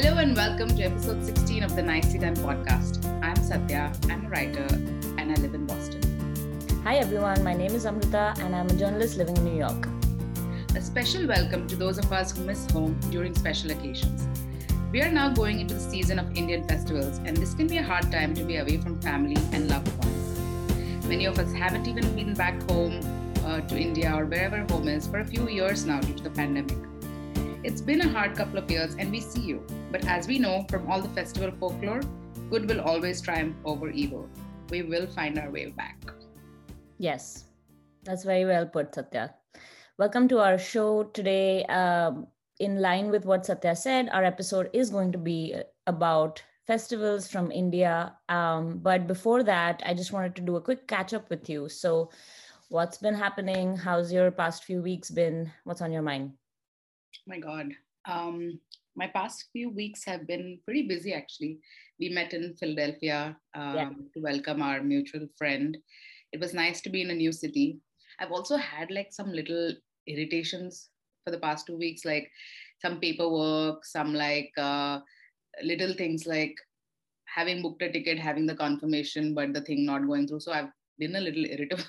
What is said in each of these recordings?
Hello and welcome to episode 16 of the Nicely Done podcast. I'm Satya, I'm a writer, and I live in Boston. Hi everyone, my name is Amrita and I'm a journalist living in New York. A special welcome to those of us who miss home during special occasions. We are now going into the season of Indian festivals, and this can be a hard time to be away from family and loved ones. Many of us haven't even been back home uh, to India or wherever home is for a few years now due to the pandemic. It's been a hard couple of years, and we see you. But as we know from all the festival folklore, good will always triumph over evil. We will find our way back. Yes, that's very well put, Satya. Welcome to our show today. Um, in line with what Satya said, our episode is going to be about festivals from India. Um, but before that, I just wanted to do a quick catch up with you. So, what's been happening? How's your past few weeks been? What's on your mind? My God. Um, my past few weeks have been pretty busy actually. We met in Philadelphia um, yeah. to welcome our mutual friend. It was nice to be in a new city. I've also had like some little irritations for the past two weeks, like some paperwork, some like uh, little things like having booked a ticket, having the confirmation, but the thing not going through. So I've been a little irritable,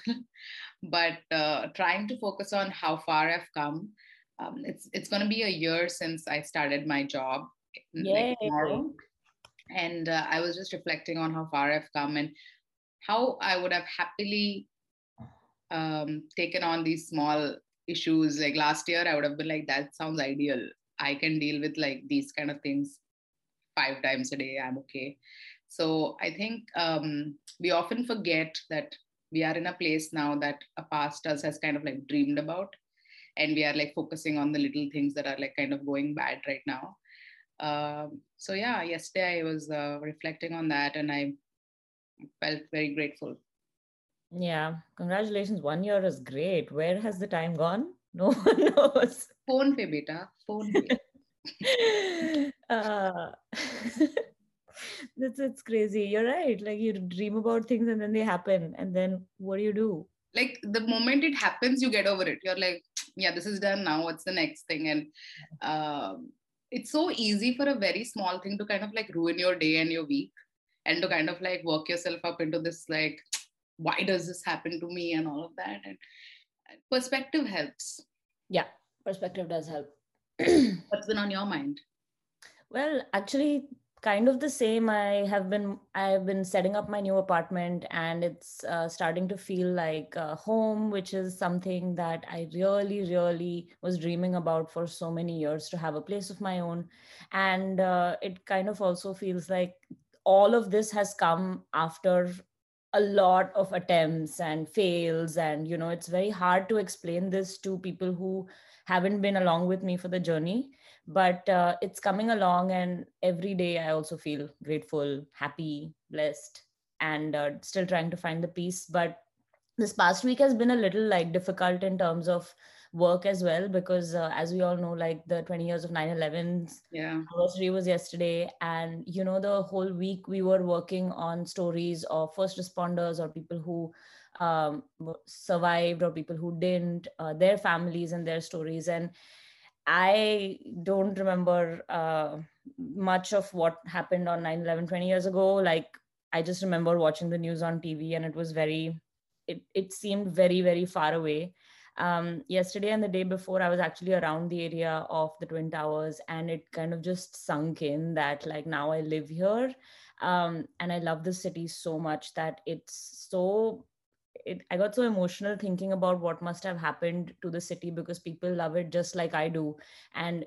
but uh, trying to focus on how far I've come. Um, it's it's going to be a year since I started my job. Like and uh, I was just reflecting on how far I've come and how I would have happily um, taken on these small issues. Like last year, I would have been like, that sounds ideal. I can deal with like these kind of things five times a day. I'm okay. So I think um, we often forget that we are in a place now that a past us has kind of like dreamed about. And we are like focusing on the little things that are like kind of going bad right now. Um, so yeah, yesterday I was uh, reflecting on that and I felt very grateful yeah, congratulations. One year is great. Where has the time gone? No one knows. Phone pay, beta. Phone pay. uh, that's it's crazy. You're right. Like you dream about things and then they happen. And then what do you do? Like the moment it happens, you get over it. You're like, yeah, this is done now. What's the next thing? And um, it's so easy for a very small thing to kind of like ruin your day and your week and to kind of like work yourself up into this like why does this happen to me and all of that and perspective helps yeah perspective does help what's been on your mind well actually kind of the same. I have been i've been setting up my new apartment and it's uh, starting to feel like home which is something that i really really was dreaming about for so many years to have a place of my own. And uh, it kind of also feels like all of this has come after a lot of attempts and fails. And you know it's very hard to explain this to people who haven't been along with me for the journey but uh, it's coming along and every day i also feel grateful happy blessed and uh, still trying to find the peace. But this past week has been a little like difficult in terms of work as well because uh, as we all know like the 20 years of 9-11 yeah. anniversary was yesterday. And you know the whole week we were working on stories of first responders or people who um, survived or people who didn't uh, their families and their stories. And i don't remember uh, much of what happened on 9-11 20 years ago. Like i just remember watching the news on tv and it was very it, it seemed very very far away. Um, yesterday and the day before i was actually around the area of the twin towers and it kind of just sunk in that like now i live here um, and i love the city so much that it's so it, i got so emotional thinking about what must have happened to the city because people love it just like i do. And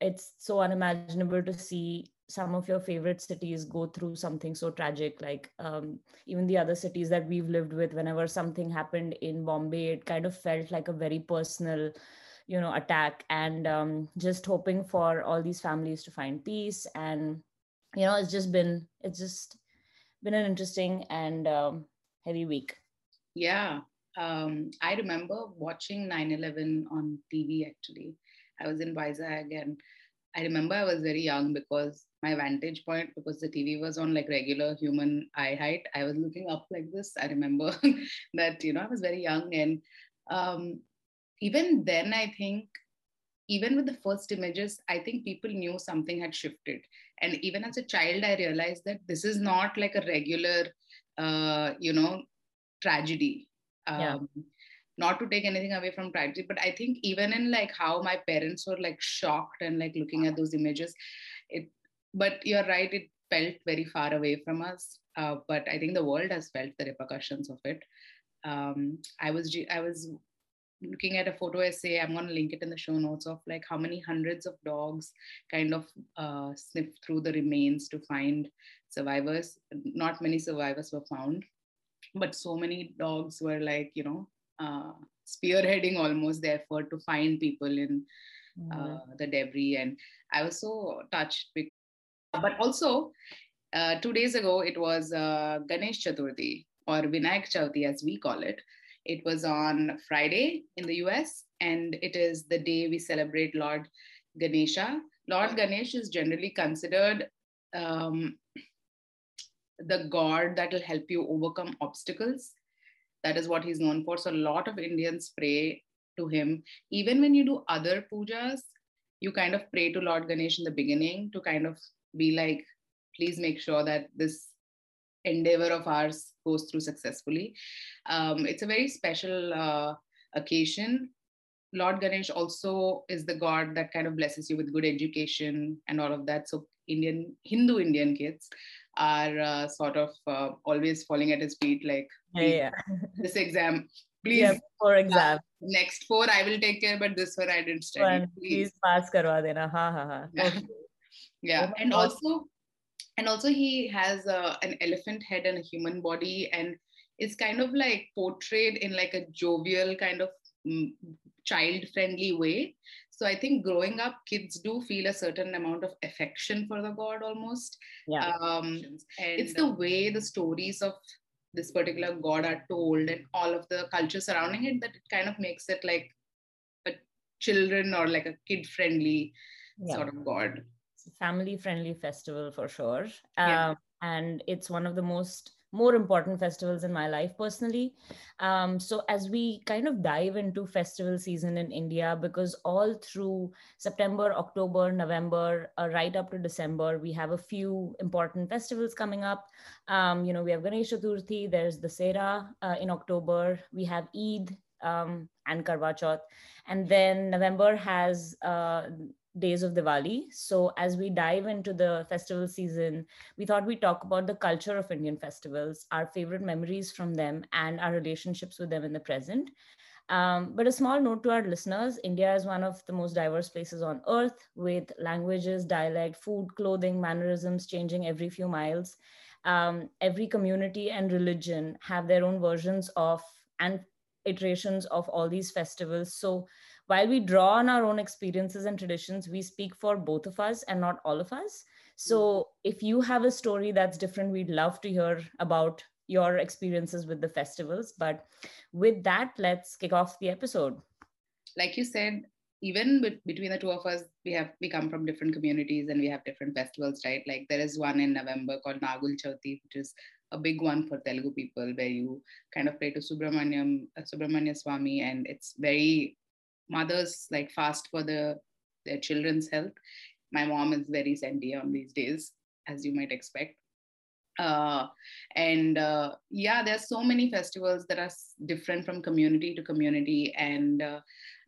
it's so unimaginable to see some of your favorite cities go through something so tragic like um, even the other cities that we've lived with whenever something happened in bombay it kind of felt like a very personal you know attack. And um, just hoping for all these families to find peace. And you know it's just been it's just been an interesting and um, heavy week yeah um, i remember watching 9-11 on tv actually i was in vizag and I remember I was very young because my vantage point, because the TV was on like regular human eye height, I was looking up like this. I remember that, you know, I was very young. And um, even then, I think even with the first images, I think people knew something had shifted. And even as a child, I realized that this is not like a regular, uh, you know, tragedy. Um, yeah. Not to take anything away from tragedy, but I think even in like how my parents were like shocked and like looking at those images, it. But you're right, it felt very far away from us. Uh, but I think the world has felt the repercussions of it. Um, I was I was looking at a photo essay i'm going to link it in the show notes of like how many hundreds of dogs kind of uh, sniff through the remains to find survivors not many survivors were found but so many dogs were like you know uh, spearheading almost the effort to find people in uh, mm-hmm. the debris and i was so touched because, but also uh, two days ago it was uh, ganesh chaturthi or vinayak chauthi as we call it it was on Friday in the US, and it is the day we celebrate Lord Ganesha. Lord Ganesh is generally considered um, the god that will help you overcome obstacles. That is what he's known for. So, a lot of Indians pray to him. Even when you do other pujas, you kind of pray to Lord Ganesh in the beginning to kind of be like, please make sure that this endeavor of ours goes through successfully. Um, it's a very special uh, occasion. Lord Ganesh also is the god that kind of blesses you with good education and all of that. So Indian Hindu Indian kids are uh, sort of uh, always falling at his feet, like yeah, this exam. Please, yeah, for exam. Uh, next four I will take care, but this one I didn't study. One, please. please pass karwa dena. Ha ha ha. Yeah, yeah. and also and also he has uh, an elephant head and a human body and it's kind of like portrayed in like a jovial kind of child friendly way. So i think growing up kids do feel a certain amount of affection for the god almost. Yeah. Um, and it's the way the stories of this particular god are told and all of the culture surrounding it that it kind of makes it like a children or like a kid friendly yeah. sort of god. Family friendly festival for sure. Yeah. um, and it's one of the most more important festivals in my life personally. Um, so as we kind of dive into festival season in india because all through september october november uh, right up to december we have a few important festivals coming up. Um, you know we have ganesh chaturthi there's Dussehra uh, in october we have eid um, and karwa chauth and then november has uh, days of Diwali. So, as we dive into the festival season, we thought we'd talk about the culture of Indian festivals, our favorite memories from them, and our relationships with them in the present. Um, but a small note to our listeners India is one of the most diverse places on earth with languages, dialect, food, clothing, mannerisms changing every few miles. Um, every community and religion have their own versions of and iterations of all these festivals. So, while we draw on our own experiences and traditions, we speak for both of us and not all of us. So mm-hmm. if you have a story that's different, we'd love to hear about your experiences with the festivals. But with that, let's kick off the episode. Like you said, even with, between the two of us, we have we come from different communities and we have different festivals, right? Like there is one in November called Nagul Chauthi, which is a big one for Telugu people, where you kind of pray to Subramanyam, uh, Subramanya Swami, and it's very mothers like fast for the their children's health. My mom is very sendy on these days, as you might expect. Uh, and uh, yeah, there's so many festivals that are different from community to community. And uh,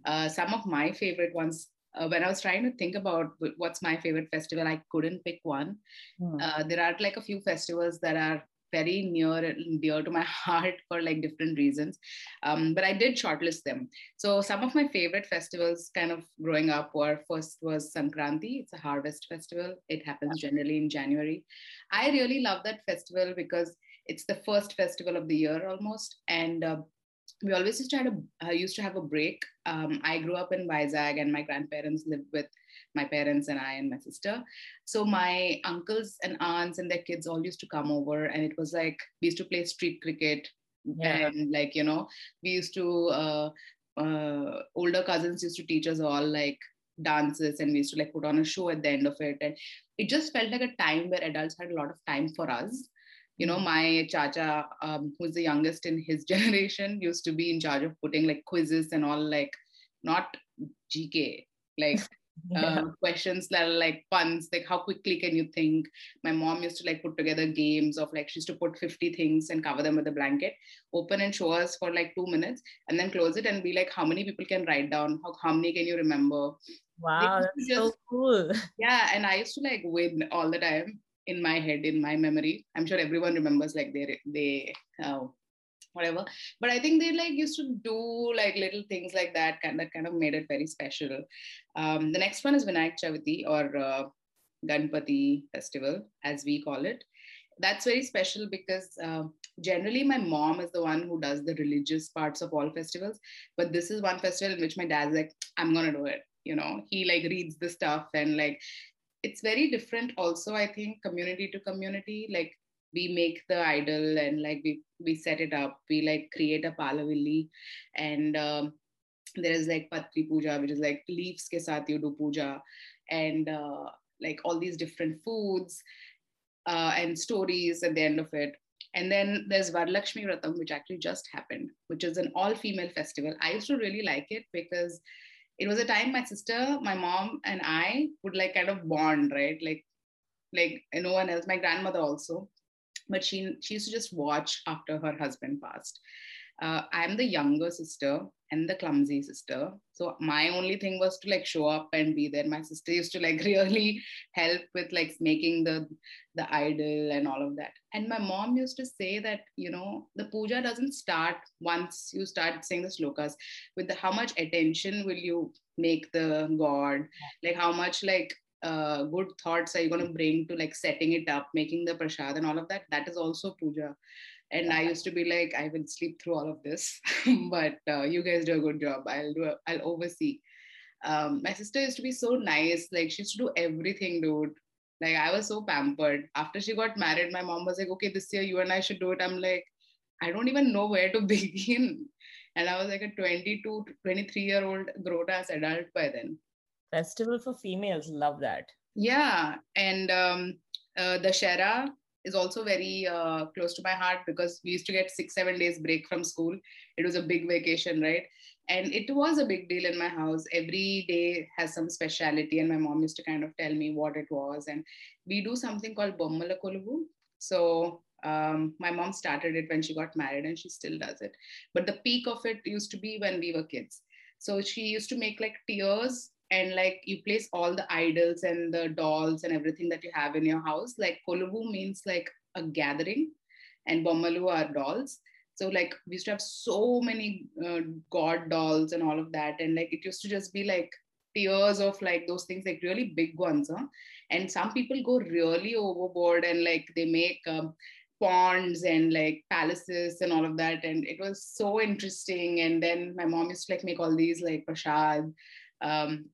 uh some of my favorite ones, uh, when I was trying to think about what's my favorite festival, I couldn't pick one. Mm. there are like a few festivals that are very near and dear to my heart for like different reasons. Um, but I did shortlist them. So some of my favorite festivals kind of growing up were first was Sankranti. It's a harvest festival. It happens generally in January. I really love that festival because it's the first festival of the year almost. And uh, we always used to, have a, uh, used to have a break. Um, I grew up in Vizag and my grandparents lived with my parents and I and my sister. So my uncles and aunts and their kids all used to come over, and it was like we used to play street cricket, yeah. and like you know we used to. Uh, uh, older cousins used to teach us all like dances and we used to like put on a show at the end of it and it just felt like a time where adults had a lot of time for us you know my chacha um, who's the youngest in his generation used to be in charge of putting like quizzes and all like not gk like yeah. uh, questions that are like puns like how quickly can you think? My mom used to like put together games of like she used to put 50 things and cover them with a blanket open and show us for like two minutes and then close it and be like how many people can write down? How, how many can you remember? Wow that's just, so cool. Yeah and i used to like win all the time in my head in my memory. I'm sure everyone remembers like they they uh, whatever. But i think they like used to do like little things like that kind that kind of made it very special. Um, the next one is vinayak chavati or uh, ganpati festival as we call it. That's very special because uh, generally my mom is the one who does the religious parts of all festivals but this is one festival in which my dad's like i'm gonna do it you know? He like reads the stuff and like it's very different also i think community to community. Like we make the idol and like we we set it up we like create a palavilli and um, there is like patri puja which is like leaves ke sath you do puja and uh, like all these different foods uh, and stories at the end of it and then there's Varalakshmi Vratam, which actually just happened, which is an all female festival. I used to really like it because it was a time my sister, my mom, and I would like kind of bond, right? Like, like no one else. My grandmother also but she she used to just watch after her husband passed. Uh, I'm the younger sister and the clumsy sister. So my only thing was to like show up and be there. My sister used to like really help with like making the the idol and all of that. And my mom used to say that you know the puja doesn't start once you start saying the slokas. With the how much attention will you make the god? Like how much like uh, good thoughts are you going to bring to like setting it up, making the prasad and all of that? That is also puja. And I used to be like, I will sleep through all of this, but uh, you guys do a good job. I'll do, a, I'll oversee. Um, my sister used to be so nice. Like she used to do everything, dude. Like I was so pampered. After she got married, my mom was like, okay, this year you and I should do it. I'm like, I don't even know where to begin. And I was like a 22, 23 year old grown ass adult by then festival for females love that. Yeah and um, uh, is also very uh, close to my heart because we used to get six seven days break from school. It was a big vacation right? And it was a big deal in my house. Every day has some speciality and my mom used to kind of tell me what it was. And we do something called bommala koluvu so um, my mom started it when she got married and she still does it. But the peak of it used to be when we were kids. So she used to make like tiers and like you place all the idols and the dolls and everything that you have in your house. Like koluvu means like a gathering and bommalu are dolls. So like we used to have so many uh, god dolls and all of that. And like it used to just be like tiers of like those things like really big ones huh? and some people go really overboard and like they make um, ponds and like palaces and all of that. And it was so interesting. And then my mom used to like make all these like prasad um,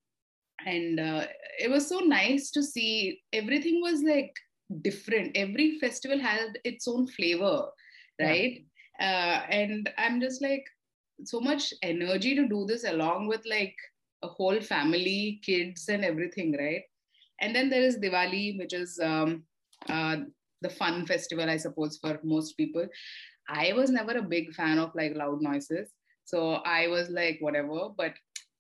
and uh, it was so nice to see everything was like different. Every festival had its own flavor right? Yeah. uh, and i'm just like so much energy to do this along with like a whole family kids and everything right? And then there is diwali which is um, uh, the fun festival i suppose for most people. I was never a big fan of like loud noises. So i was like whatever. But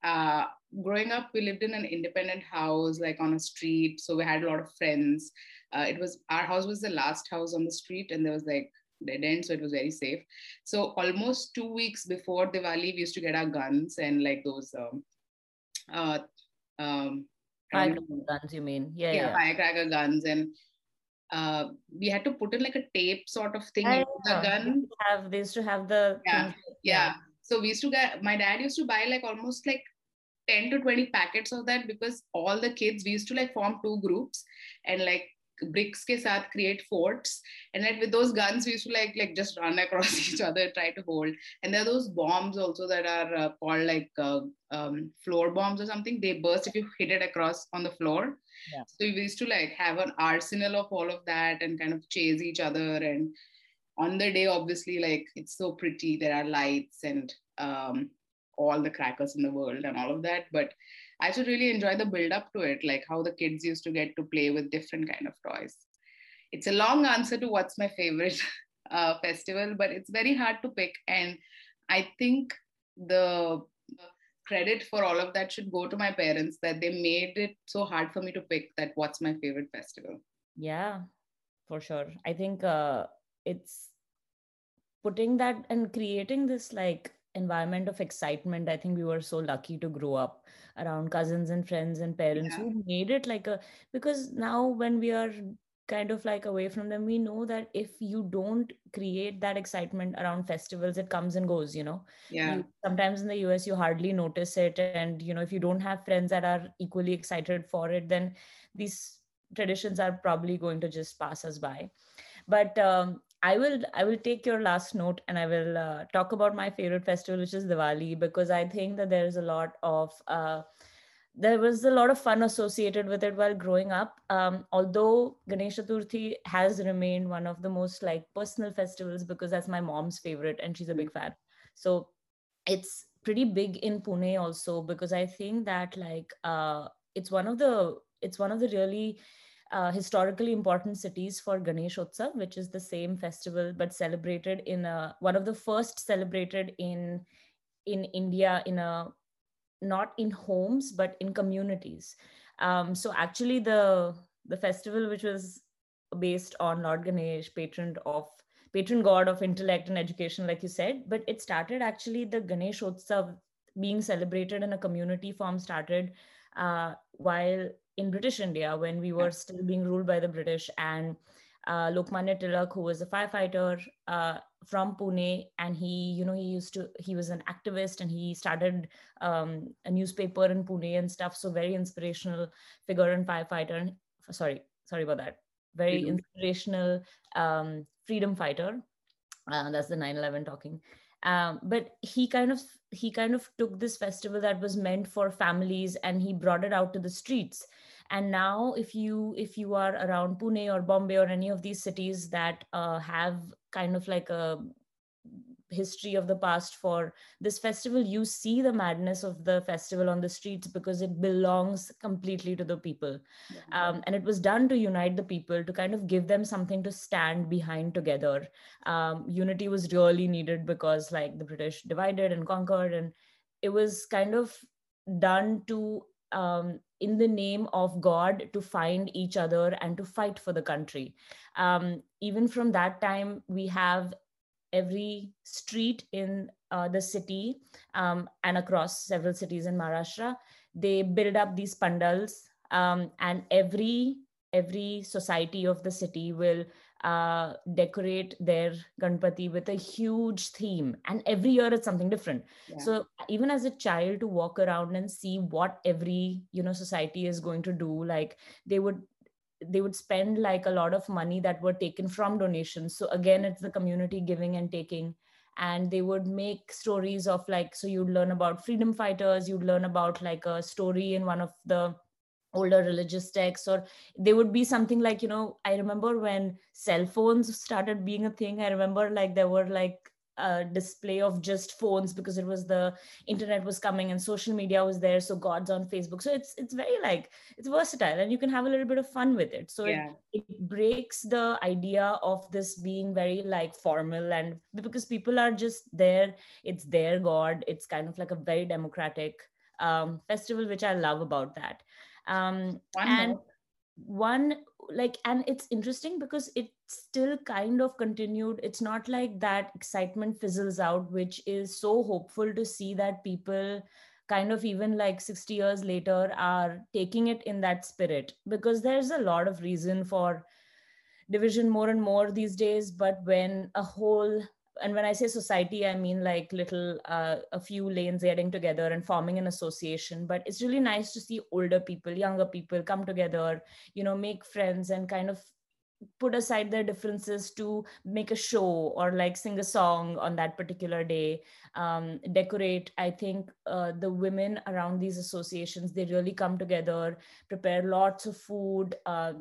uh, growing up, we lived in an independent house, like on a street. So we had a lot of friends. Uh, it was our house was the last house on the street, and there was like dead end, so it was very safe. So almost two weeks before Diwali, we used to get our guns and like those um, uh, um, firecracker guns. You mean? Yeah, yeah, yeah. firecracker guns and. Uh, we had to put in like a tape sort of thing into the gun. Have they used to have the yeah, yeah. So we used to get my dad used to buy like almost like 10 to 20 packets of that because all the kids we used to like form two groups and like bricks ke sath create forts. And like with those guns we used to like like just run across each other try to hold. And there are those bombs also that are uh, called like uh, um, floor bombs or something. They burst if you hit it across on the floor. Yeah. so we used to like have an arsenal of all of that and kind of chase each other. And on the day obviously like it's so pretty. There are lights and um, all the crackers in the world and all of that but i should really enjoy the build up to it like how the kids used to get to play with different kind of toys it's a long answer to what's my favorite uh, festival but it's very hard to pick and i think the credit for all of that should go to my parents that they made it so hard for me to pick that what's my favorite festival. Yeah, for sure. I think uh, it's putting that and creating this like environment of excitement i think we were so lucky to grow up around cousins and friends and parents yeah. who made it like a because now when we are kind of like away from them we know that if you don't create that excitement around festivals it comes and goes you know. Yeah. you, sometimes in the us you hardly notice it and you know if you don't have friends that are equally excited for it then these traditions are probably going to just pass us by. But um, I will I will take your last note and I will uh, talk about my favorite festival, which is Diwali, because I think that there is a lot of uh, there was a lot of fun associated with it while growing up. Um, although Ganesh Chaturthi has remained one of the most like personal festivals because that's my mom's favorite and she's a big fan. So it's pretty big in Pune also because I think that like uh, it's one of the it's one of the really uh, historically important cities for Ganesh Utsav, which is the same festival but celebrated in a, one of the first celebrated in in India in a not in homes but in communities. Um, so actually, the the festival which was based on Lord Ganesh, patron of patron god of intellect and education, like you said, but it started actually the Ganesh Utsav being celebrated in a community form started uh, while in British India when we were still being ruled by the British and uh, Lokmanya Tilak, who was a firefighter uh, from Pune, and he, you know, he used to, he was an activist, and he started um, a newspaper in Pune and stuff. So very inspirational figure and firefighter. And, sorry, sorry about that. Very mm-hmm. inspirational um, freedom fighter. Uh, that's the 9/11 talking. Um, but he kind of he kind of took this festival that was meant for families and he brought it out to the streets and now if you if you are around pune or bombay or any of these cities that uh, have kind of like a history of the past for this festival you see the madness of the festival on the streets because it belongs completely to the people. Um, and it was done to unite the people to kind of give them something to stand behind together. Um, unity was really needed because like the british divided and conquered and it was kind of done to um, in the name of God to find each other and to fight for the country. Um, even from that time, we have every street in uh, the city um, and across several cities in Maharashtra. They build up these pandals, um, and every every society of the city will uh, decorate their Ganpati with a huge theme. And every year it's something different. Yeah. So even as a child to walk around and see what every, you know, society is going to do, like they would they would spend like a lot of money that were taken from donations so again it's the community giving and taking and they would make stories of like so you'd learn about freedom fighters you'd learn about like a story in one of the older religious texts or they would be something like you know i remember when cell phones started being a thing i remember like there were like a display of just phones because it was the internet was coming and social media was there so god's on facebook. So it's it's very like it's versatile and you can have a little bit of fun with it. So yeah. it, it breaks the idea of this being very like formal and because people are just there it's their god it's kind of like a very democratic um, festival which i love about that um, and one like and it's interesting because it still kind of continued. It's not like that excitement fizzles out which is so hopeful to see that people kind of even like 60 years later are taking it in that spirit. Because there's a lot of reason for division more and more these days but when a whole and when i say society i mean like little uh, a few lanes getting together and forming an association. But it's really nice to see older people younger people come together you know make friends and kind of put aside their differences to make a show or like sing a song on that particular day. Um, decorate i think uh, the women around these associations they really come together prepare lots of food uh,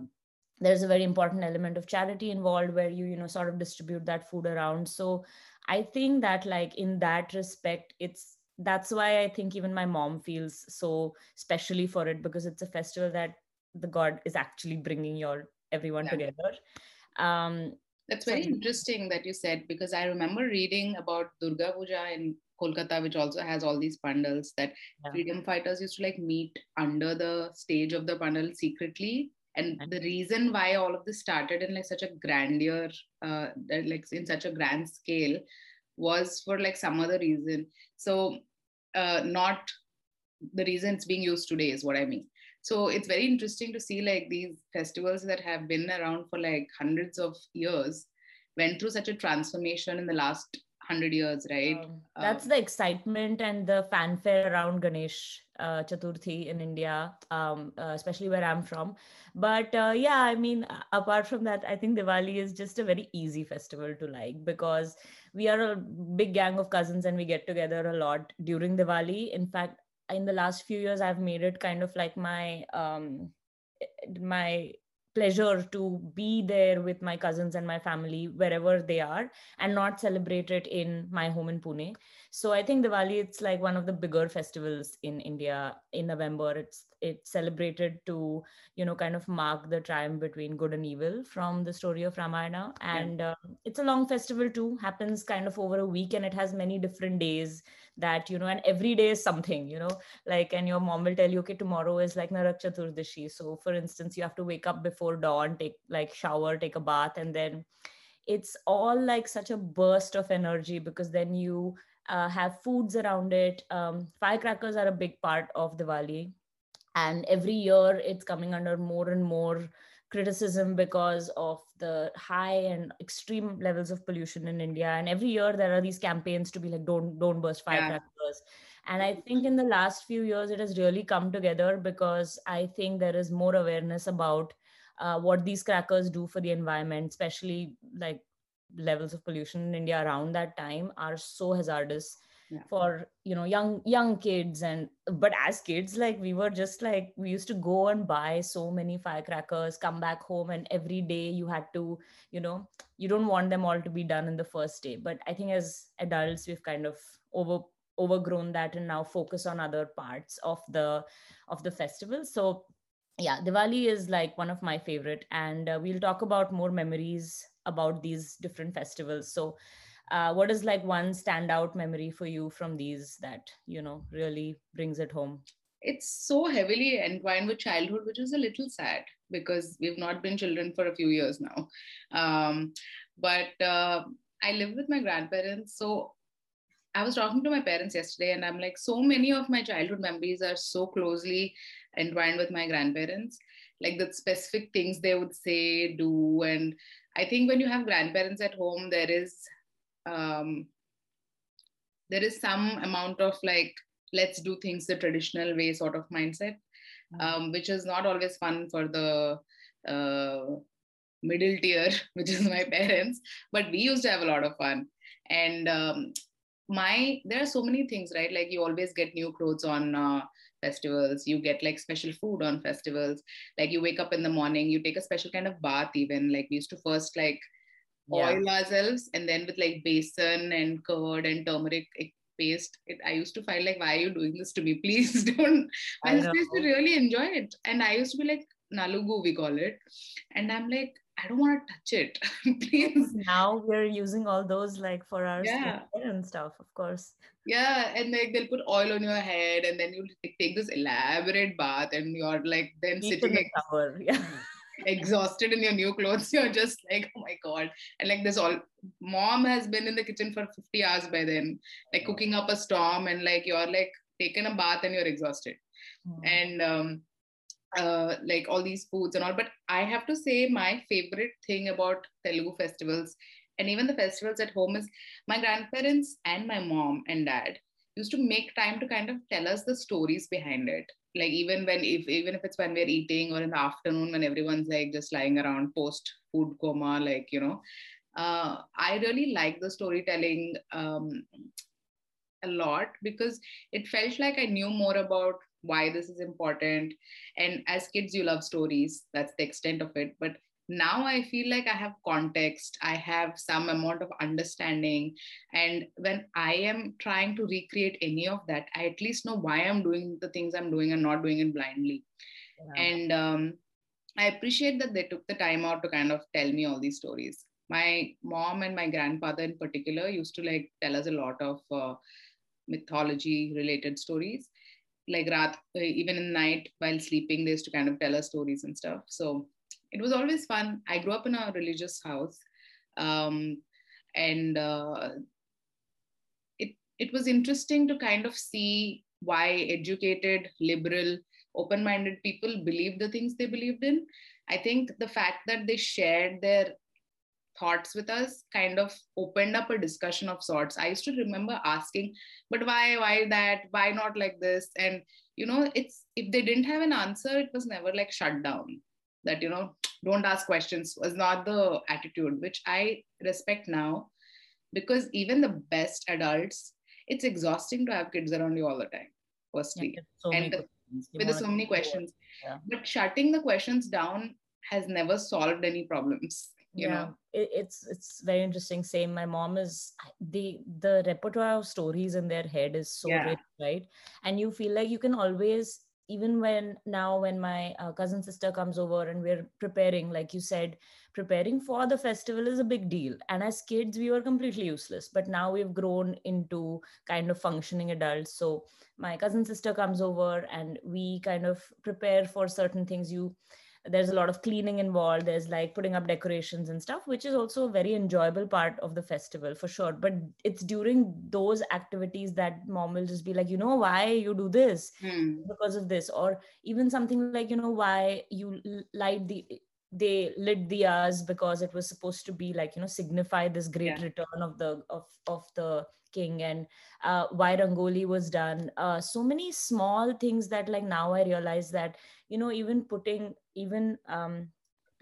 there's a very important element of charity involved where you you know sort of distribute that food around so i think that like in that respect it's that's why i think even my mom feels so specially for it because it's a festival that the god is actually bringing your everyone yeah. together um that's very so, interesting that you said because i remember reading about durga puja in Kolkata, which also has all these pandals that yeah. freedom fighters used to like meet under the stage of the pandal secretly. And the reason why all of this started in like such a grandeur, uh, like in such a grand scale, was for like some other reason. So, uh, not the reason it's being used today is what I mean. So it's very interesting to see like these festivals that have been around for like hundreds of years went through such a transformation in the last hundred years, right? Um, that's um, the excitement and the fanfare around Ganesh uh, Chaturthi in India, um, uh, especially where I'm from. But uh, yeah, I mean, apart from that, I think Diwali is just a very easy festival to like because we are a big gang of cousins and we get together a lot during Diwali. In fact, in the last few years, I've made it kind of like my um, my pleasure to be there with my cousins and my family wherever they are and not celebrate it in my home in Pune. So I think Diwali it's like one of the bigger festivals in India in November. It's it's celebrated to you know kind of mark the triumph between good and evil from the story of Ramayana and yeah. uh, it's a long festival too happens kind of over a week and it has many different days that you know and every day is something you know like and your mom will tell you okay tomorrow is like narak chaturdashi so for instance you have to wake up before dawn take like shower take a bath and then it's all like such a burst of energy because then you uh, have foods around it um, firecrackers are a big part of diwali and every year it's coming under more and more criticism because of the high and extreme levels of pollution in India. And every year there are these campaigns to be like, don't don't burst firecrackers. Yeah. And I think in the last few years it has really come together because I think there is more awareness about uh, what these crackers do for the environment, especially like levels of pollution in India around that time are so hazardous yeah. for you know young young kids and but as kids like we were just like we used to go and buy so many firecrackers come back home and every day you had to you know you don't want them all to be done in the first day but i think as adults we've kind of over overgrown that and now focus on other parts of the of the festival so yeah diwali is like one of my favorite and uh, we'll talk about more memories about these different festivals. So uh, what is like one standout memory for you from these that you know really brings it home? It's so heavily entwined with childhood which is a little sad because we've not been children for a few years now. Um, but uh, i live with my grandparents. So i was talking to my parents yesterday and i'm like so many of my childhood memories are so closely entwined with my grandparents. Like the specific things they would say do and i think when you have grandparents at home there is um, there is some amount of like let's do things the traditional way sort of mindset mm. um, which is not always fun for the uh, middle tier which is my parents but we used to have a lot of fun and um, my there are so many things right like you always get new clothes on uh, festivals you get like special food on festivals. Like you wake up in the morning you take a special kind of bath even. Like we used to first like yeah. oil ourselves and then with like besan and curd and turmeric paste it, i used to find like why are you doing this to me? Please don't. I used to really enjoy it. And i used to be like nalugu we call it. And i'm like I don't want to touch it. Please. Now we're using all those like for our yeah. and stuff, of course. Yeah, and like they'll put oil on your head, and then you take this elaborate bath, and you're like then Deep sitting. In the shower. Yeah exhausted in your new clothes you're just like oh my god and like this all mom has been in the kitchen for 50 hours by then like cooking up a storm and like you're like taken a bath and you're exhausted mm. and um uh, like all these foods and all but i have to say my favorite thing about telugu festivals and even the festivals at home is my grandparents and my mom and dad used to make time to kind of tell us the stories behind it. Like even when if even if it's when we're eating or in the afternoon when everyone's like just lying around post food coma like you know uh, i really like the storytelling um, a lot because it felt like i knew more about why this is important. And as kids you love stories. That's the extent of it. But now i feel like i have context. I have some amount of understanding. And when i am trying to recreate any of that i at least know why i'm doing the things i'm doing and not doing it blindly. Yeah. and um, i appreciate that they took the time out to kind of tell me all these stories. My mom and my grandfather in particular used to like tell us a lot of uh, mythology related stories. Like Raat, uh, even in night while sleeping, they used to kind of tell us stories and stuff. So it was always fun. I grew up in a religious house. Um, and uh, it, it was interesting to kind of see why educated, liberal, open minded people believe the things they believed in. I think the fact that they shared their thoughts with us kind of opened up a discussion of sorts. I used to remember asking but why why that? Why not like this? And you know it's if they didn't have an answer it was never like shut down. That you know don't ask questions was not the attitude which i respect now because even the best adults it's exhausting to have kids around you all the time firstly. Yeah, so and the, with so many questions. Yeah. but shutting the questions down has never solved any problems you yeah, know it, it's it's very interesting. Same my mom is the the repertoire of stories in their head is so yeah. rich right? And you feel like you can always even when now when my uh, cousin sister comes over and we're preparing like you said preparing for the festival is a big deal. And as kids we were completely useless. But now we've grown into kind of functioning adults. So my cousin sister comes over and we kind of prepare for certain things. You there's a lot of cleaning involved there's like putting up decorations and stuff which is also a very enjoyable part of the festival for sure but it's during those activities that mom will just be like you know why you do this hmm. because of this or even something like you know why you light the they lit the diyas because it was supposed to be like you know signify this great yeah. return of the of of the king and uh, why rangoli was done uh, so many small things that like now i realize that you know even putting even um,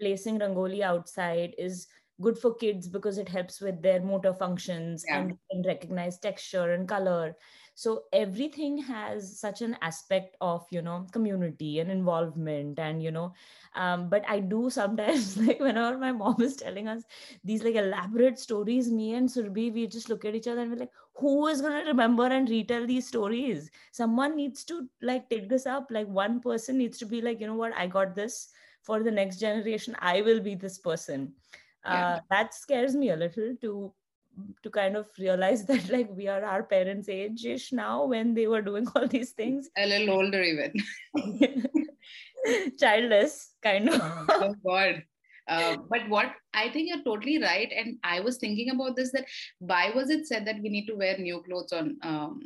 placing rangoli outside is good for kids because it helps with their motor functions yeah. and can recognize texture and color so everything has such an aspect of you know community and involvement and you know um, but i do sometimes like whenever my mom is telling us these like elaborate stories me and surbhi we just look at each other and we're like who is going to remember and retell these stories? Someone needs to like take this up like one person needs to be like you know what? I got this. For the next generation i will be this person. Yeah. uh, that scares me a little to to kind of realize that like we are our parents age ish now when they were doing all these things a little older even childless kind of oh god uh, but what I think you're totally right, and I was thinking about this that why was it said that we need to wear new clothes on um,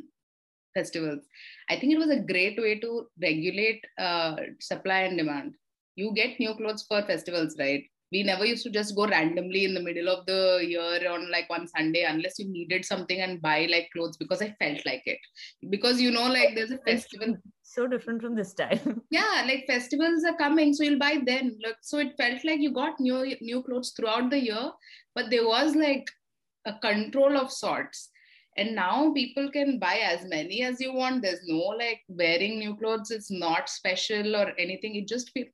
festivals? I think it was a great way to regulate uh, supply and demand. You get new clothes for festivals, right? We never used to just go randomly in the middle of the year on like one sunday unless you needed something and buy like clothes because i felt like it. Because you know like there's a festival so different from this time. Yeah like festivals are coming so you'll buy then. Look so it felt like you got new new clothes throughout the year but there was like a control of sorts. And now people can buy as many as you want. There's no like wearing new clothes it's not special or anything. It just feels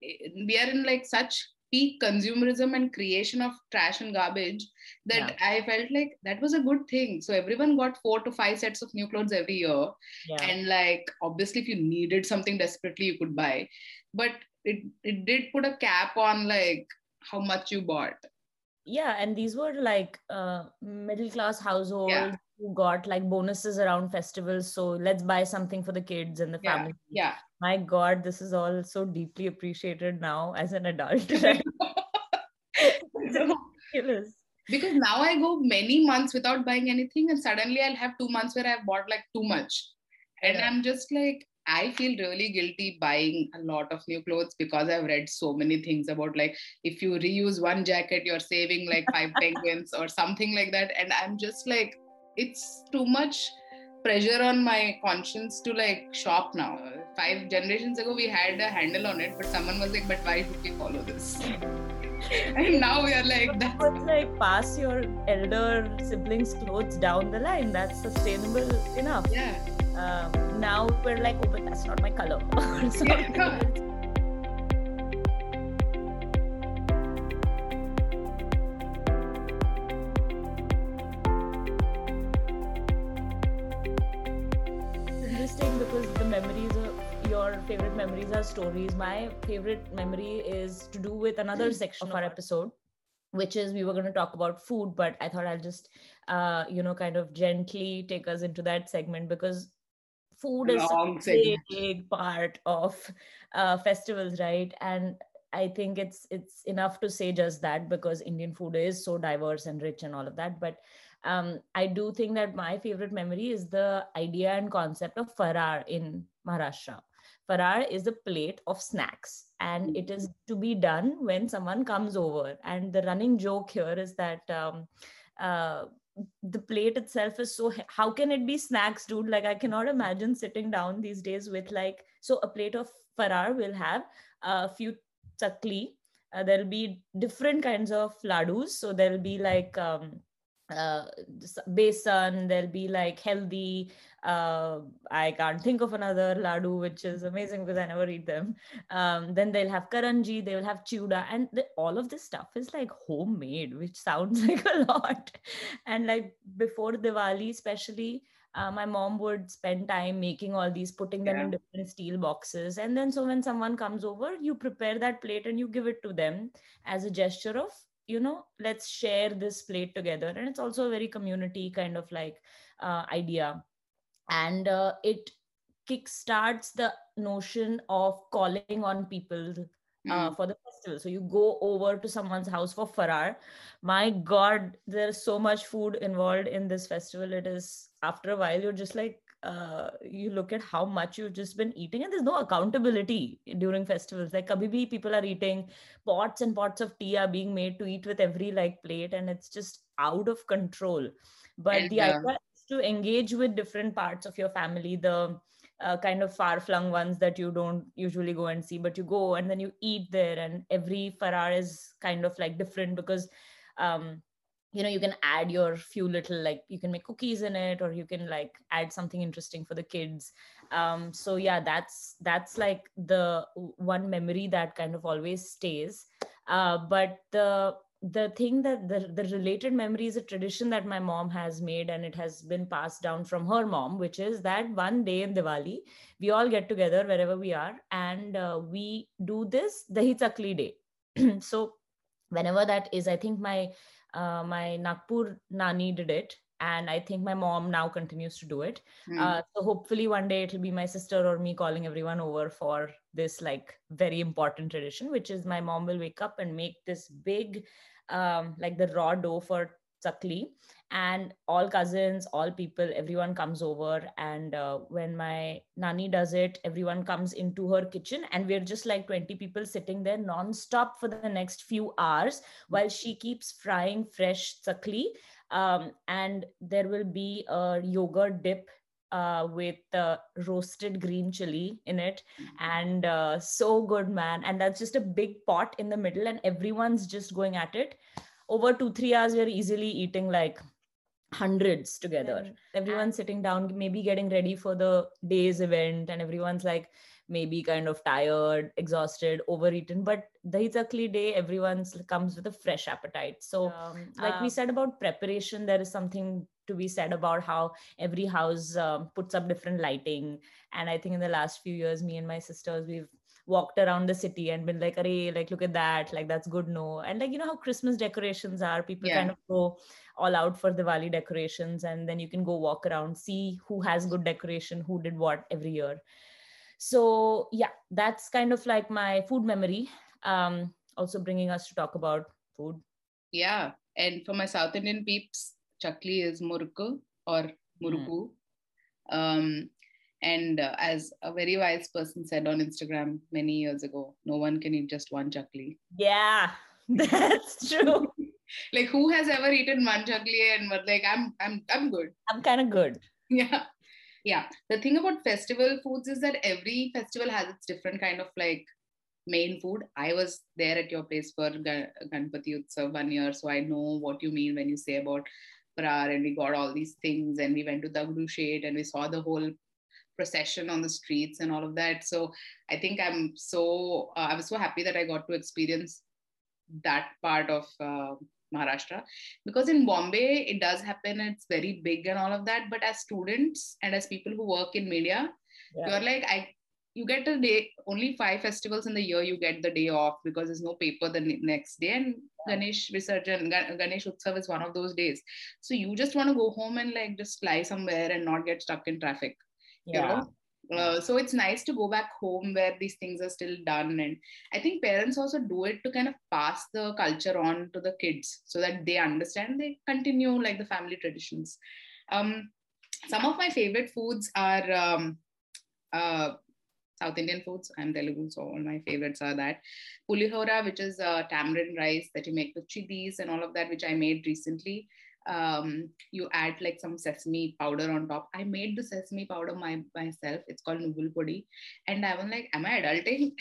we are in like such peak consumerism and creation of trash and garbage that yeah. I felt like that was a good thing. So everyone got four to five sets of new clothes every year. Yeah. And like obviously if you needed something desperately you could buy. But it it did put a cap on like how much you bought. Yeah, and these were like uh, middle class households yeah. Who got like bonuses around festivals. So let's buy something for the kids and the family. Yeah my god this is all so deeply appreciated now as an adult ridiculous because now i go many months without buying anything and suddenly i'll have two months where i've bought like too much and yeah. i'm just like i feel really guilty buying a lot of new clothes because i've read so many things about like if you reuse one jacket you're saving like five penguins or something like that and i'm just like it's too much pressure on my conscience to like shop now. Five generations ago, we had a handle on it, but someone was like, "But why should we follow this?" and now we are like, "That like pass your elder siblings' clothes down the line. That's sustainable enough." Yeah. Um, now we're like, "Oh, but that's not my color." yeah. Favorite memories are stories. My favorite memory is to do with another section of our episode. which is we were going to talk about food but i thought i'll just uh, you know kind of gently take us into that segment because food is a big, big part of uh, festivals right and i think it's it's enough to say just that because indian food is so diverse and rich and all of that but um, i do think that my favorite memory is the idea and concept of faral in maharashtra faral is a plate of snacks and it is to be done when someone comes over. And the running joke here is that um, uh, the plate itself is so how can it be snacks dude? Like i cannot imagine sitting down these days with like so a plate of faral will have a few chakli. Uh, there'll be different kinds of ladus so there'll be like um, uh, besan there'll be like healthy uh, i can't think of another ladu which is amazing because i never eat them. Um, then they'll have karanji they will have chuda and the, all of this stuff is like homemade which sounds like a lot. And like before diwali especially uh, my mom would spend time making all these putting them yeah. in different steel boxes. And then so when someone comes over you prepare that plate and you give it to them as a gesture of you know let's share this plate together and it's also a very community kind of like uh, idea and uh, it kickstarts the notion of calling on people uh, mm. for the festival. So you go over to someone's house for Faral. My God, there's so much food involved in this festival. It is after a while you're just like uh, you look at how much you've just been eating and there's no accountability during festivals. Like kabhi people are eating pots and pots of tea are being made to eat with every like plate and it's just out of control. But the idea is to engage with different parts of your family the uh, kind of far flung ones that you don't usually go and see but you go and then you eat there and every faral is kind of like different because um, you know you can add your few little like you can make cookies in it or you can like add something interesting for the kids. Um so yeah that's that's like the one memory that kind of always stays. Uh but the the thing that the, the related memory is a tradition that my mom has made and it has been passed down from her mom which is that one day in diwali we all get together wherever we are and uh, we do this dahi chakli day. So whenever that is i think my uh, my Nagpur nani did it, and I think my mom now continues to do it. Mm. Uh, so hopefully one day it'll be my sister or me calling everyone over for this like very important tradition, which is my mom will wake up and make this big, um, like the raw dough for chakli. And all cousins all people everyone comes over. And uh, when my nani does it everyone comes into her kitchen. And we're just like 20 people sitting there non-stop for the next few hours while she keeps frying fresh chakli. Um, and there will be a yogurt dip uh, with uh, roasted green chili in it. And uh, so good man. And that's just a big pot in the middle and everyone's just going at it over two three hours we're easily eating like hundreds together. Mm. everyone's sitting down maybe getting ready for the day's event and everyone's like maybe kind of tired exhausted overeaten but the chakli day everyone comes with a fresh appetite. So um, like um, we said about preparation there is something to be said about how every house um, puts up different lighting. And i think in the last few years me and my sisters we've walked around the city and been like, "Arey, like look at that, like that's good, no." And like you know how Christmas decorations are, people yeah. kind of go all out for Diwali decorations, and then you can go walk around, see who has good decoration, who did what every year. So yeah, that's kind of like my food memory. Um, also bringing us to talk about food. Yeah, and for my South Indian peeps, chakli is murku or murku. Mm. Um, and uh, as a very wise person said on Instagram many years ago, no one can eat just one chakli. Yeah, that's true. like who has ever eaten one chakli and was like, I'm I'm I'm good. I'm kind of good. Yeah. Yeah. The thing about festival foods is that every festival has its different kind of like main food. I was there at your place for Ganpati Utsav one year, so I know what you mean when you say about Faral and we got all these things and we went to Dagdu Shet and we saw the whole procession on the streets and all of that. So I think I'm so uh, I was so happy that I got to experience that part of uh, Maharashtra because in Bombay it does happen. It's very big and all of that. But as students and as people who work in media, yeah. you're like I you get a day only five festivals in the year you get the day off because there's no paper the next day and ganesh visarjan ganesh utsav is one of those days so you just want to go home and like just fly somewhere and not get stuck in traffic yeah. you know uh, so it's nice to go back home where these things are still done and i think parents also do it to kind of pass the culture on to the kids so that they understand they continue like the family traditions um, some of my favorite foods are um, uh, South Indian foods. I'm Telugu, so all my favorites are that. Pulihora, which is uh, tamarind rice that you make with chilies and all of that, which I made recently um, you add like some sesame powder on top. I made the sesame powder my, myself. It's called Nuvul Podi. And I was like, am I adulting?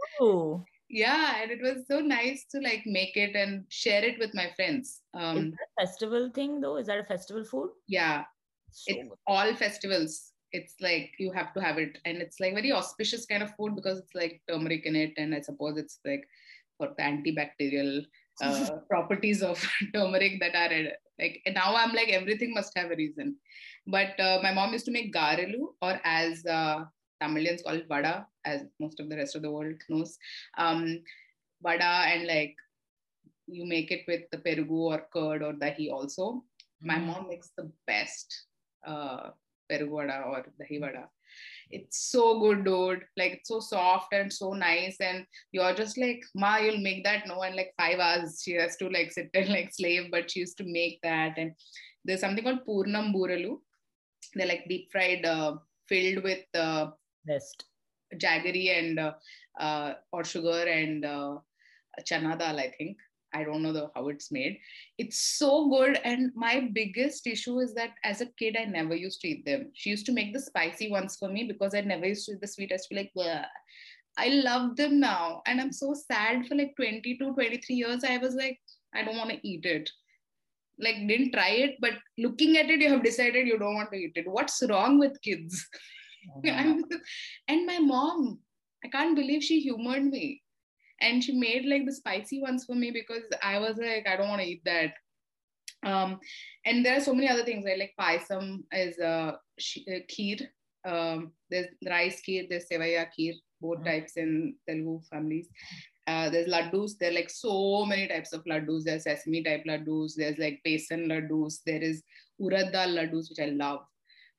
oh. Yeah, and it was so nice to like make it and share it with my friends. Um, Is that a festival thing though? Is that a festival food? Yeah, so it's good. all festivals. It's like you have to have it, and it's like very auspicious kind of food because it's like turmeric in it, and I suppose it's like for the antibacterial uh, properties of turmeric that are like now i'm like everything must have a reason. But uh, my mom used to make garelu or as uh, tamilians call it vada as most of the rest of the world knows. Um, vada and like you make it with the perugu or curd or dahi also. My mm. mom makes the best uh, perugu vada or dahi vada it's so good, dude. Like it's so soft and so nice. And you're just like, Ma, you'll make that no. And like five hours she has to like sit and like slave, but she used to make that. And there's something called Purnam Buralu. They're like deep fried, uh, filled with uh, best jaggery and uh, uh, or sugar and uh, chana dal, I think. I don't know the, how it's made. It's so good. And my biggest issue is that as a kid, I never used to eat them. She used to make the spicy ones for me because I never used to eat the sweet. I used to be like, Bleh. I love them now. And I'm so sad for like 22, 23 years. I was like, I don't want to eat it. Like, didn't try it, but looking at it, you have decided you don't want to eat it. What's wrong with kids? Mm-hmm. and my mom, I can't believe she humored me and she made like the spicy ones for me because I was like, I don't want to eat that. Um, and there are so many other things. Right? Like paisam is a uh, uh, kheer. Um, there's rice kheer, there's sevaya kheer, both mm-hmm. types in Telugu families. Uh, there's laddus. There are like so many types of laddus. There's sesame type laddus. There's like besan laddus. There is urad dal laddus, which I love.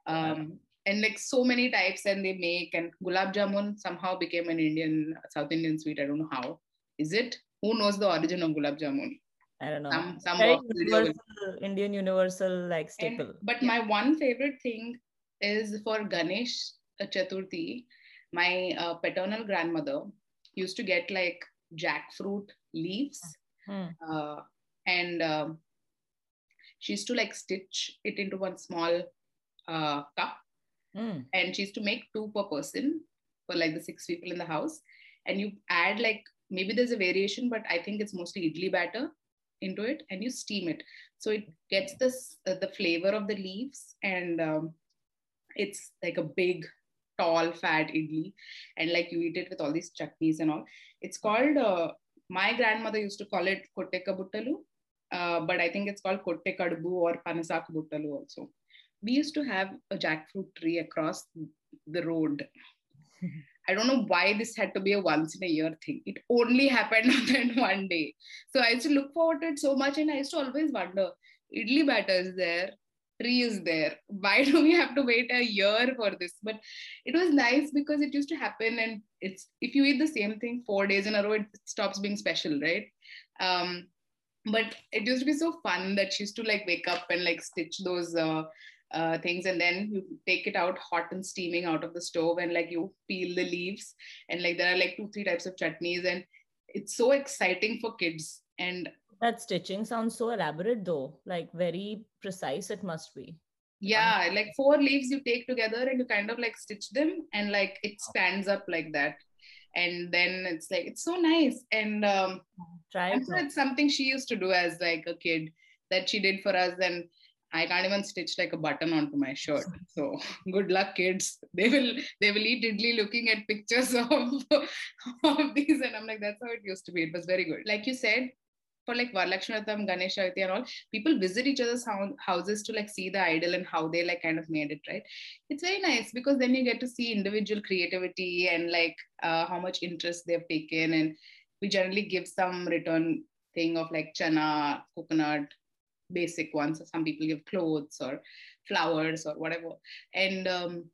Um, and like so many types and they make and gulab jamun somehow became an indian south indian sweet. I don't know how. Is it? Who knows the origin of gulab jamun? I don't know. Some, some universal, indian universal like staple. and, but yeah. my one favorite thing is for ganesh chaturthi my uh, paternal grandmother used to get like jackfruit leaves hmm. uh, and uh, she used to like stitch it into one small uh, cup Mm. And she used to make two per person for like the six people in the house. And you add like maybe there's a variation, but I think it's mostly idli batter into it, and you steam it. So it gets this uh, the flavor of the leaves, and um, it's like a big, tall, fat idli, and like you eat it with all these chutneys and all. It's called. Uh, my grandmother used to call it kotteka buttalu, uh, but I think it's called kotte kadbu or panasak buttalu also we used to have a jackfruit tree across the road. I don't know why this had to be a once in a year thing. It only happened on that one day. So I used to look forward to it so much, and I used to always wonder idli batter is there, tree is there. Why do we have to wait a year for this? But it was nice because it used to happen, and it's if you eat the same thing four days in a row, it stops being special, right? Um, but it used to be so fun that she used to like wake up and like stitch those uh, uh, things and then you take it out hot and steaming out of the stove and like you peel the leaves and like there are like two three types of chutneys and it's so exciting for kids. And that stitching sounds so elaborate though. Like very precise it must be. Yeah like four leaves you take together and you kind of like stitch them and like it stands up like that. And then it's like it's so nice. And um Try it it's something she used to do as like a kid that she did for us. And I can't even stitch like a button onto my shirt. So good luck, kids. They will they will eat idli looking at pictures of, of these, and I'm like, that's how it used to be. It was very good. Like you said, for like Varalakshmi Ganesh Chaturthi and all, people visit each other's houses to like see the idol and how they like kind of made it, right? It's very nice because then you get to see individual creativity and like uh, how much interest they've taken. And we generally give some return thing of like chana, coconut, basic ones. So some people give clothes or flowers or whatever. And um,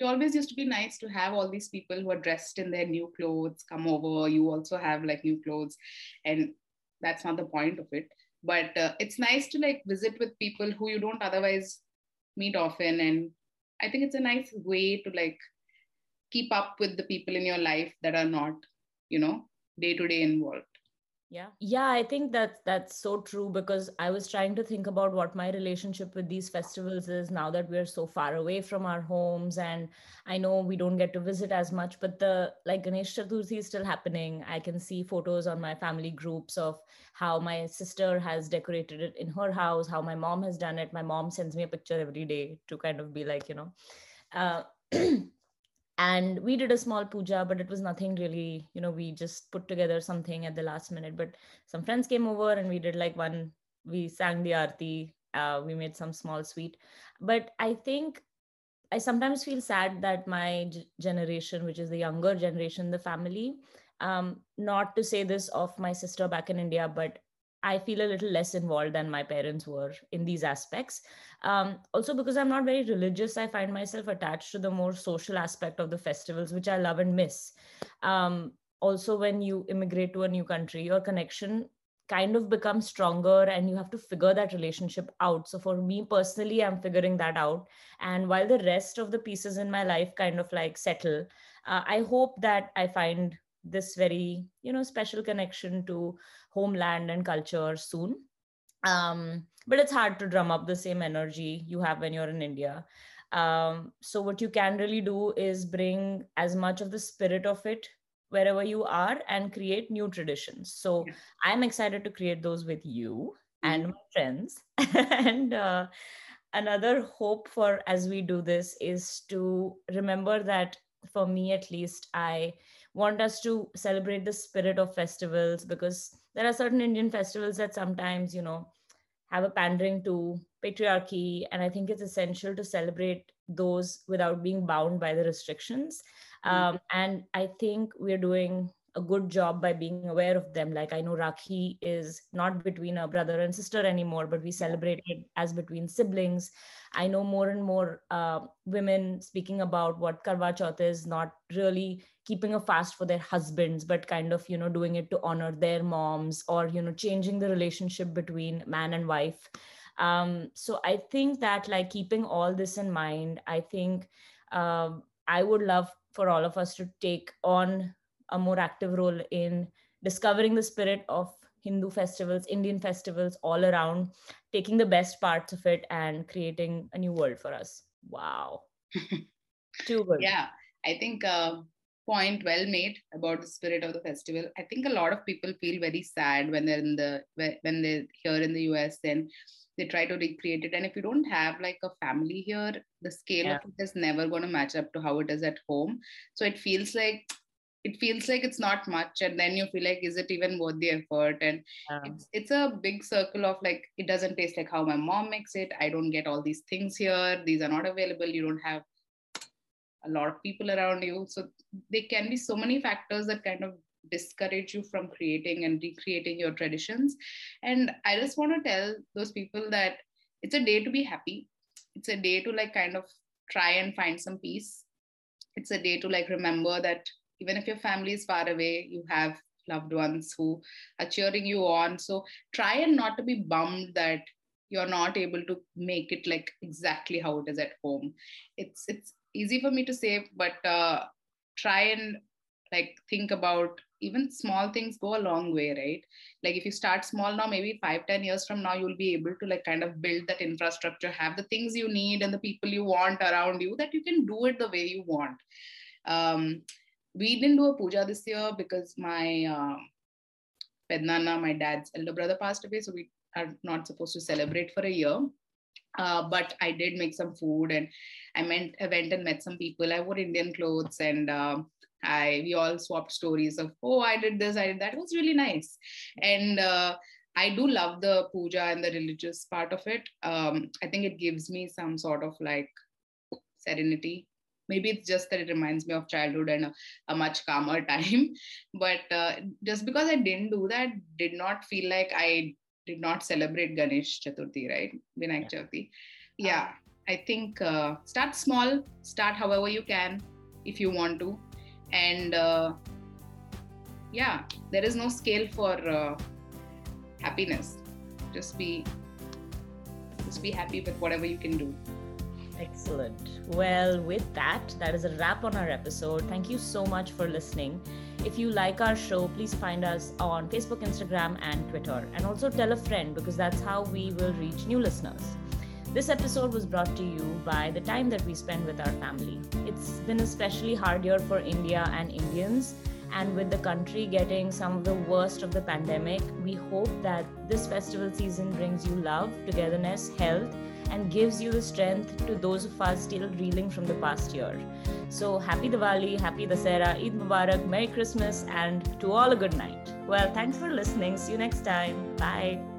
it always used to be nice to have all these people who are dressed in their new clothes come over. You also have like new clothes. And that's not the point of it but uh, it's nice to like visit with people who you don't otherwise meet often and i think it's a nice way to like keep up with the people in your life that are not you know day to day involved yeah. Yeah i think that that's so true because i was trying to think about what my relationship with these festivals is now that we're so far away from our homes and i know we don't get to visit as much but the like ganesh chaturthi is still happening. I can see photos on my family groups of how my sister has decorated it in her house how my mom has done it. My mom sends me a picture every day to kind of be like you know uh, and we did a small puja but it was nothing really you know we just put together something at the last minute. But some friends came over and we did like one we sang the arti uh, we made some small sweet. But i think i sometimes feel sad that my g- generation which is the younger generation the family um, not to say this of my sister back in india but I feel a little less involved than my parents were in these aspects. Um, also, because I'm not very religious, I find myself attached to the more social aspect of the festivals, which I love and miss. Um, also, when you immigrate to a new country, your connection kind of becomes stronger and you have to figure that relationship out. So, for me personally, I'm figuring that out. And while the rest of the pieces in my life kind of like settle, uh, I hope that I find this very you know special connection to homeland and culture soon um, but it's hard to drum up the same energy you have when you're in india um, so what you can really do is bring as much of the spirit of it wherever you are and create new traditions so yeah. i'm excited to create those with you and mm-hmm. my friends and uh, another hope for as we do this is to remember that for me at least i want us to celebrate the spirit of festivals because there are certain Indian festivals that sometimes, you know, have a pandering to patriarchy. And I think it's essential to celebrate those without being bound by the restrictions. Mm-hmm. Um, and I think we're doing a good job by being aware of them. Like I know Rakhi is not between a brother and sister anymore, but we celebrate it as between siblings. I know more and more uh, women speaking about what Karwa Chauth is not really keeping a fast for their husbands, but kind of, you know, doing it to honor their moms or, you know, changing the relationship between man and wife. Um, so I think that like keeping all this in mind, I think uh, I would love for all of us to take on a more active role in discovering the spirit of Hindu festivals, Indian festivals all around, taking the best parts of it and creating a new world for us. Wow. Too good. Yeah, I think uh, point well made about the spirit of the festival. I think a lot of people feel very sad when they're in the when they're here in the US. Then they try to recreate it, and if you don't have like a family here, the scale yeah. of it is never going to match up to how it is at home. So it feels like it feels like it's not much and then you feel like is it even worth the effort and yeah. it's, it's a big circle of like it doesn't taste like how my mom makes it i don't get all these things here these are not available you don't have a lot of people around you. So there can be so many factors that kind of discourage you from creating and recreating your traditions. And i just want to tell those people that it's a day to be happy. It's a day to like kind of try and find some peace. It's a day to like remember that even if your family is far away you have loved ones who are cheering you on. So try and not to be bummed that you're not able to make it like exactly how it is at home. It's it's easy for me to say but uh, try and like think about even small things go a long way right like if you start small now maybe five ten years from now you'll be able to like kind of build that infrastructure have the things you need and the people you want around you that you can do it the way you want um, we didn't do a puja this year because my uh, Pednana, my dad's elder brother, passed away. So we are not supposed to celebrate for a year. Uh, but I did make some food and I meant I went and met some people. I wore Indian clothes and uh, I we all swapped stories of oh I did this I did that. It was really nice. And uh, I do love the puja and the religious part of it. Um, I think it gives me some sort of like serenity. Maybe it's just that it reminds me of childhood and a, a much calmer time. But uh, just because I didn't do that, did not feel like I did not celebrate Ganesh Chaturthi, right? Vinayak Chaturthi. Yeah, I think uh, start small, start however you can if you want to. And uh, yeah, there is no scale for uh, happiness. Just be just be happy with whatever you can do. Excellent. Well, with that, that is a wrap on our episode. Thank you so much for listening. If you like our show, please find us on Facebook, Instagram, and Twitter. And also tell a friend because that's how we will reach new listeners. This episode was brought to you by the time that we spend with our family. It's been especially hard year for India and Indians. And with the country getting some of the worst of the pandemic, we hope that this festival season brings you love, togetherness, health, and gives you the strength to those of us still reeling from the past year. So happy Diwali, happy Dussehra, Eid Mubarak, Merry Christmas, and to all a good night. Well, thanks for listening. See you next time. Bye.